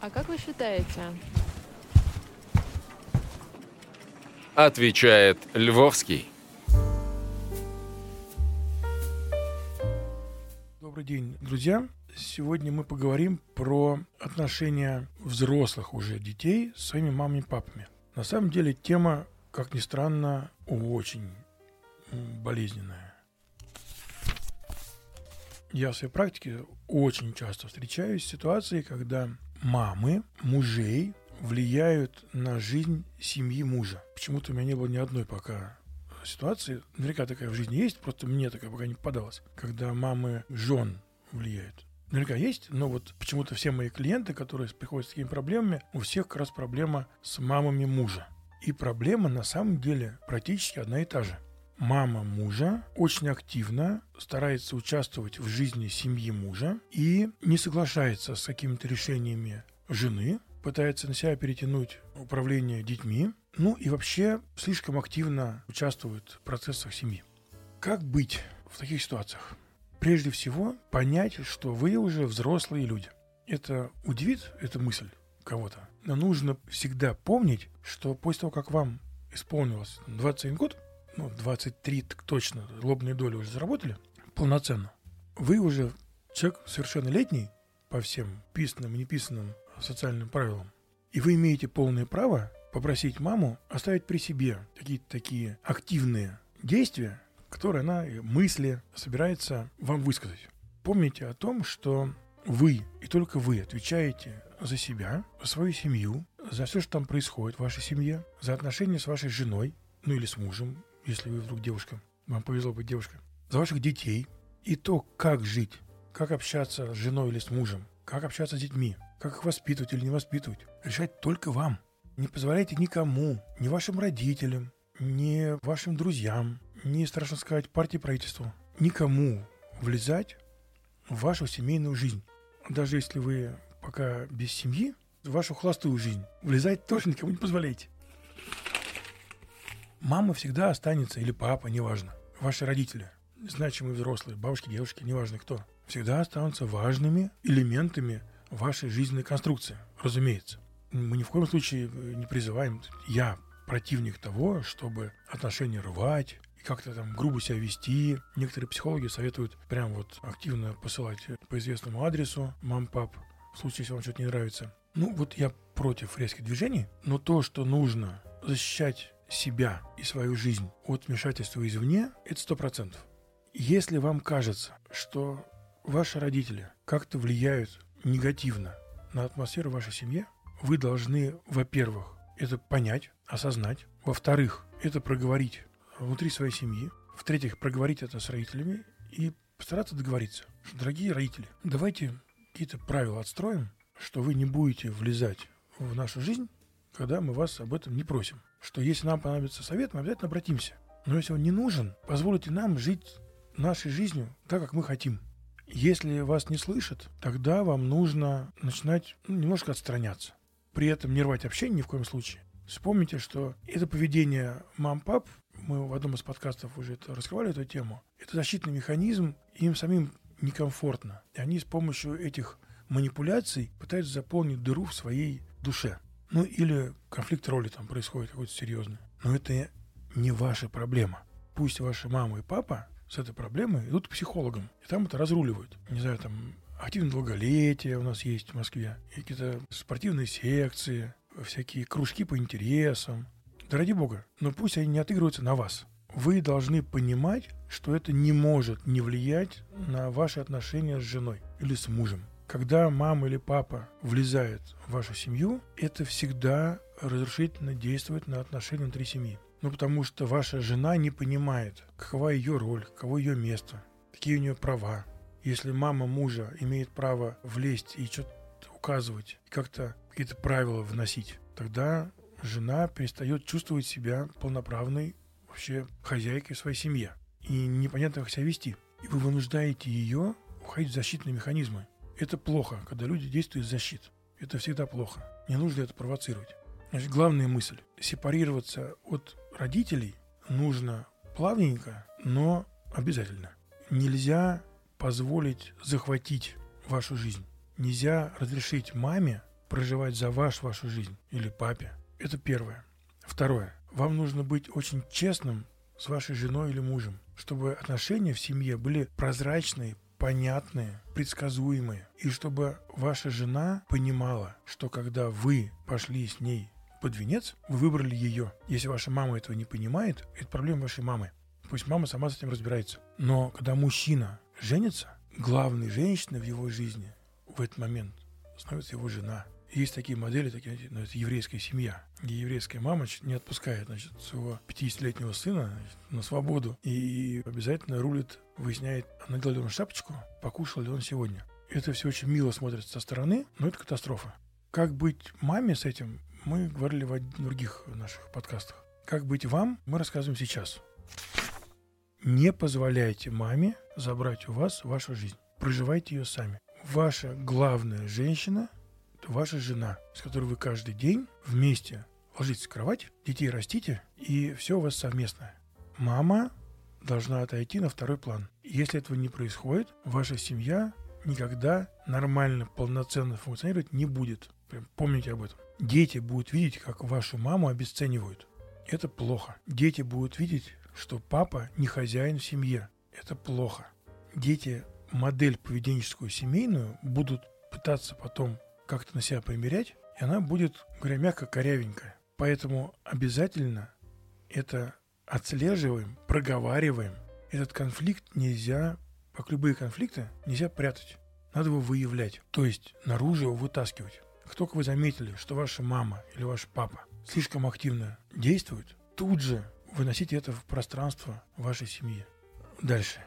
А как вы считаете? Отвечает Львовский. Добрый день, друзья. Сегодня мы поговорим про отношения взрослых уже детей с своими мамами и папами. На самом деле тема, как ни странно, очень болезненная. Я в своей практике очень часто встречаюсь с ситуацией, когда мамы мужей влияют на жизнь семьи мужа. Почему-то у меня не было ни одной пока ситуации, наверняка такая в жизни есть, просто мне такая пока не попадалась, когда мамы жен влияют. Наверняка есть, но вот почему-то все мои клиенты, которые приходят с такими проблемами, у всех как раз проблема с мамами мужа. И проблема на самом деле практически одна и та же. Мама мужа очень активно старается участвовать в жизни семьи мужа и не соглашается с какими-то решениями жены, пытается на себя перетянуть управление детьми, ну и вообще слишком активно участвует в процессах семьи. Как быть в таких ситуациях? Прежде всего, понять, что вы уже взрослые люди. Это удивит, эта мысль кого-то. Но нужно всегда помнить, что после того, как вам исполнилось 21 год, ну, 23 так точно, лобные доли уже заработали полноценно, вы уже человек совершеннолетний по всем писанным и неписанным социальным правилам. И вы имеете полное право попросить маму оставить при себе какие-то такие активные действия, которые она, мысли собирается вам высказать. Помните о том, что вы и только вы отвечаете за себя, за свою семью, за все, что там происходит в вашей семье, за отношения с вашей женой, ну или с мужем, если вы вдруг девушка, вам повезло быть девушкой, за ваших детей и то, как жить, как общаться с женой или с мужем, как общаться с детьми, как их воспитывать или не воспитывать, решать только вам. Не позволяйте никому, ни вашим родителям, ни вашим друзьям, ни, страшно сказать, партии правительству, никому влезать в вашу семейную жизнь. Даже если вы пока без семьи, в вашу холостую жизнь влезать тоже никому не позволяйте. Мама всегда останется, или папа, неважно, ваши родители, значимые взрослые, бабушки, девушки, неважно кто, всегда останутся важными элементами вашей жизненной конструкции, разумеется. Мы ни в коем случае не призываем, я противник того, чтобы отношения рвать, и как-то там грубо себя вести. Некоторые психологи советуют прям вот активно посылать по известному адресу мам, пап, в случае, если вам что-то не нравится. Ну, вот я против резких движений, но то, что нужно защищать себя и свою жизнь от вмешательства извне, это сто процентов. Если вам кажется, что ваши родители как-то влияют негативно на атмосферу вашей семье, вы должны, во-первых, это понять, осознать. Во-вторых, это проговорить внутри своей семьи. В-третьих, проговорить это с родителями и постараться договориться. Дорогие родители, давайте какие-то правила отстроим, что вы не будете влезать в нашу жизнь, когда мы вас об этом не просим. Что если нам понадобится совет, мы обязательно обратимся. Но если он не нужен, позволите нам жить нашей жизнью так, как мы хотим. Если вас не слышат, тогда вам нужно начинать ну, немножко отстраняться. При этом не рвать общение ни в коем случае. Вспомните, что это поведение мам-пап, мы в одном из подкастов уже это раскрывали эту тему, это защитный механизм, им самим некомфортно. И они с помощью этих манипуляций пытаются заполнить дыру в своей душе. Ну или конфликт роли там происходит какой-то серьезный. Но это не ваша проблема. Пусть ваша мама и папа с этой проблемой идут к психологам. И там это разруливают. Не знаю, там активное долголетие у нас есть в Москве. Какие-то спортивные секции, всякие кружки по интересам. Да ради бога. Но пусть они не отыгрываются на вас. Вы должны понимать, что это не может не влиять на ваши отношения с женой или с мужем. Когда мама или папа влезает в вашу семью, это всегда разрушительно действует на отношения внутри семьи. Ну, потому что ваша жена не понимает, какова ее роль, каково ее место, какие у нее права. Если мама мужа имеет право влезть и что-то указывать, как-то какие-то правила вносить, тогда жена перестает чувствовать себя полноправной вообще хозяйкой в своей семье. И непонятно, как себя вести. И вы вынуждаете ее уходить в защитные механизмы. Это плохо, когда люди действуют из защит. Это всегда плохо. Не нужно это провоцировать. Значит, главная мысль. Сепарироваться от родителей нужно плавненько, но обязательно. Нельзя позволить захватить вашу жизнь. Нельзя разрешить маме проживать за ваш, вашу жизнь или папе. Это первое. Второе. Вам нужно быть очень честным с вашей женой или мужем, чтобы отношения в семье были прозрачные, понятные, предсказуемые, и чтобы ваша жена понимала, что когда вы пошли с ней под венец, вы выбрали ее. Если ваша мама этого не понимает, это проблема вашей мамы. Пусть мама сама с этим разбирается. Но когда мужчина женится, главной женщиной в его жизни в этот момент становится его жена. Есть такие модели, такие, ну, это еврейская семья, где еврейская мама не отпускает значит, своего 50-летнего сына значит, на свободу и обязательно рулит, выясняет, надел ли он шапочку, покушал ли он сегодня. Это все очень мило смотрится со стороны, но это катастрофа. Как быть маме с этим, мы говорили в других наших подкастах. Как быть вам, мы рассказываем сейчас. Не позволяйте маме забрать у вас вашу жизнь. Проживайте ее сами. Ваша главная женщина – ваша жена, с которой вы каждый день вместе ложитесь в кровать, детей растите, и все у вас совместное. Мама должна отойти на второй план. Если этого не происходит, ваша семья никогда нормально, полноценно функционировать не будет. Прям помните об этом. Дети будут видеть, как вашу маму обесценивают. Это плохо. Дети будут видеть, что папа не хозяин в семье. Это плохо. Дети модель поведенческую семейную будут пытаться потом как-то на себя примерять, и она будет, говоря мягко, корявенькая. Поэтому обязательно это отслеживаем, проговариваем. Этот конфликт нельзя, как любые конфликты, нельзя прятать. Надо его выявлять, то есть наружу его вытаскивать. Как только вы заметили, что ваша мама или ваш папа слишком активно действует, тут же выносите это в пространство вашей семьи. Дальше.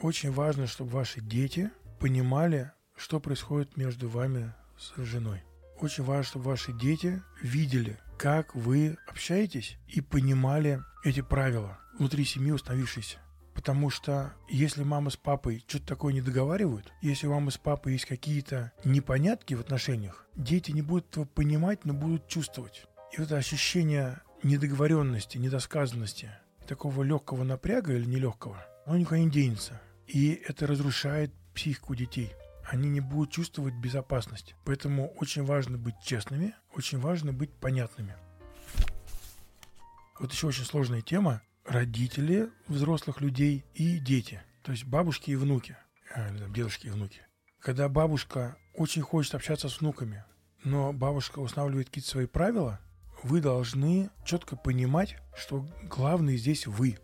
Очень важно, чтобы ваши дети понимали, что происходит между вами с женой. Очень важно, чтобы ваши дети видели, как вы общаетесь и понимали эти правила внутри семьи установившиеся. Потому что если мама с папой что-то такое не договаривают, если у мамы с папой есть какие-то непонятки в отношениях, дети не будут этого понимать, но будут чувствовать. И вот это ощущение недоговоренности, недосказанности, такого легкого напряга или нелегкого, оно никуда не денется. И это разрушает психику детей. Они не будут чувствовать безопасность. Поэтому очень важно быть честными, очень важно быть понятными. Вот еще очень сложная тема. Родители взрослых людей и дети. То есть бабушки и внуки. А, или дедушки и внуки. Когда бабушка очень хочет общаться с внуками, но бабушка устанавливает какие-то свои правила, вы должны четко понимать, что главный здесь вы.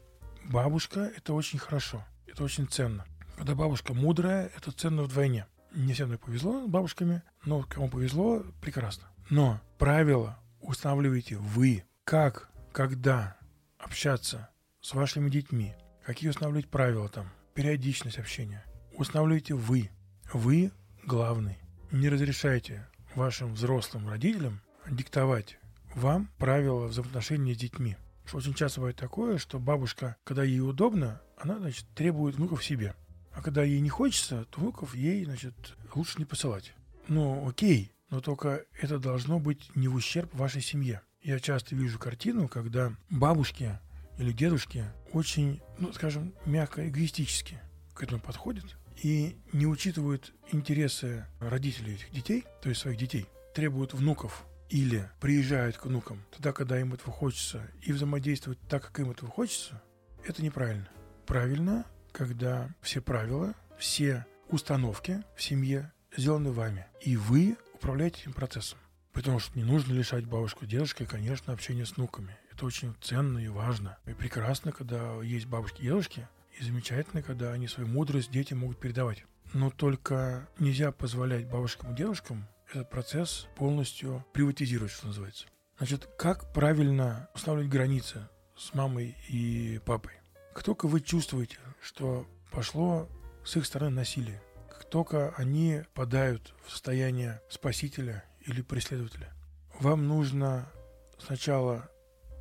Бабушка – это очень хорошо, это очень ценно. Когда бабушка мудрая, это ценно вдвойне. Не всем повезло с бабушками, но кому повезло, прекрасно. Но правила устанавливаете вы. Как, когда общаться с вашими детьми, какие устанавливать правила там, периодичность общения. Устанавливаете вы. Вы главный. Не разрешайте вашим взрослым родителям диктовать вам правила взаимоотношений с детьми. Очень часто бывает такое, что бабушка, когда ей удобно, она, значит, требует внуков себе. А когда ей не хочется, то внуков ей, значит, лучше не посылать. Ну, окей, но только это должно быть не в ущерб вашей семье. Я часто вижу картину, когда бабушки или дедушки очень, ну, скажем, мягко эгоистически к этому подходят и не учитывают интересы родителей этих детей, то есть своих детей, требуют внуков или приезжают к внукам тогда, когда им этого хочется, и взаимодействуют так, как им этого хочется, это неправильно. Правильно, когда все правила, все установки в семье сделаны вами, и вы управляете этим процессом. Потому что не нужно лишать бабушку, дедушку, конечно, общения с внуками. Это очень ценно и важно. И прекрасно, когда есть бабушки и дедушки, и замечательно, когда они свою мудрость детям могут передавать. Но только нельзя позволять бабушкам и дедушкам этот процесс полностью приватизировать, что называется. Значит, как правильно устанавливать границы с мамой и папой? Как только вы чувствуете, что пошло с их стороны насилие, как только они падают в состояние спасителя или преследователя, вам нужно сначала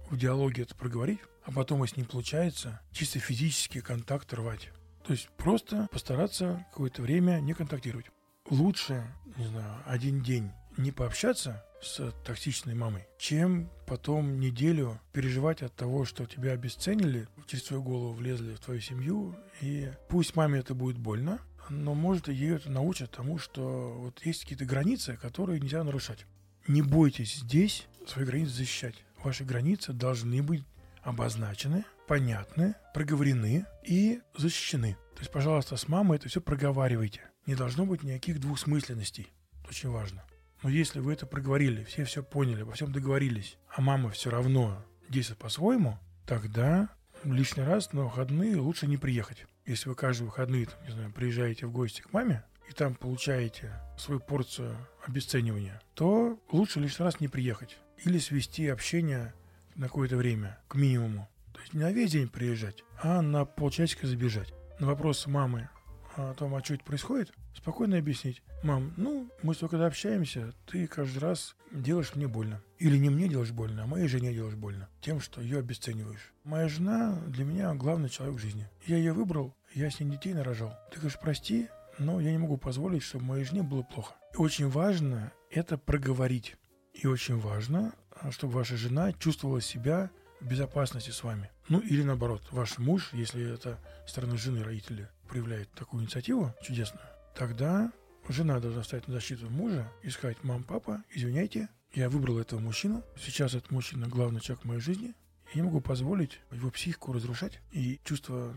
в диалоге это проговорить, а потом, если не получается, чисто физический контакт рвать. То есть просто постараться какое-то время не контактировать лучше, не знаю, один день не пообщаться с токсичной мамой, чем потом неделю переживать от того, что тебя обесценили, через твою голову влезли в твою семью, и пусть маме это будет больно, но может ее это научит тому, что вот есть какие-то границы, которые нельзя нарушать. не бойтесь здесь свои границы защищать. Ваши границы должны быть обозначены, понятны, проговорены и защищены. То есть, пожалуйста, с мамой это все проговаривайте. Не должно быть никаких двусмысленностей. Это очень важно. Но если вы это проговорили, все все поняли, во всем договорились, а мама все равно действует по-своему, тогда лишний раз на выходные лучше не приехать. Если вы каждые выходные, там, не знаю, приезжаете в гости к маме, и там получаете свою порцию обесценивания, то лучше лишний раз не приехать. Или свести общение на какое-то время к минимуму. То есть не на весь день приезжать, а на полчасика забежать. На вопрос мамы о том, а что это происходит, спокойно объяснить. Мам, ну, мы столько общаемся, ты каждый раз делаешь мне больно. Или не мне делаешь больно, а моей жене делаешь больно. Тем, что ее обесцениваешь. Моя жена для меня главный человек в жизни. Я ее выбрал, я с ней детей нарожал. Ты говоришь, прости, но я не могу позволить, чтобы моей жене было плохо. И очень важно это проговорить. И очень важно, чтобы ваша жена чувствовала себя безопасности с вами. Ну или наоборот, ваш муж, если это стороны жены родители проявляет такую инициативу чудесную, тогда жена должна стать на защиту мужа и сказать, мам, папа, извиняйте, я выбрал этого мужчину, сейчас этот мужчина главный человек в моей жизни, я не могу позволить его психику разрушать и чувство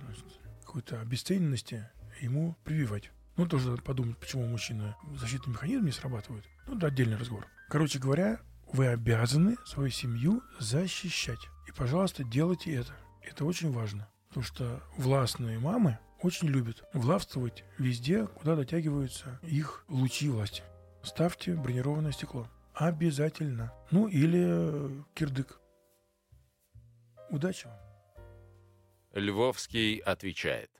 какой-то обесцененности ему прививать. Ну, тоже надо подумать, почему мужчина защитный механизм не срабатывает. Ну, это отдельный разговор. Короче говоря, вы обязаны свою семью защищать. Пожалуйста, делайте это. Это очень важно. Потому что властные мамы очень любят властвовать везде, куда дотягиваются их лучи власти. Ставьте бронированное стекло. Обязательно. Ну или кирдык. Удачи вам. Львовский отвечает.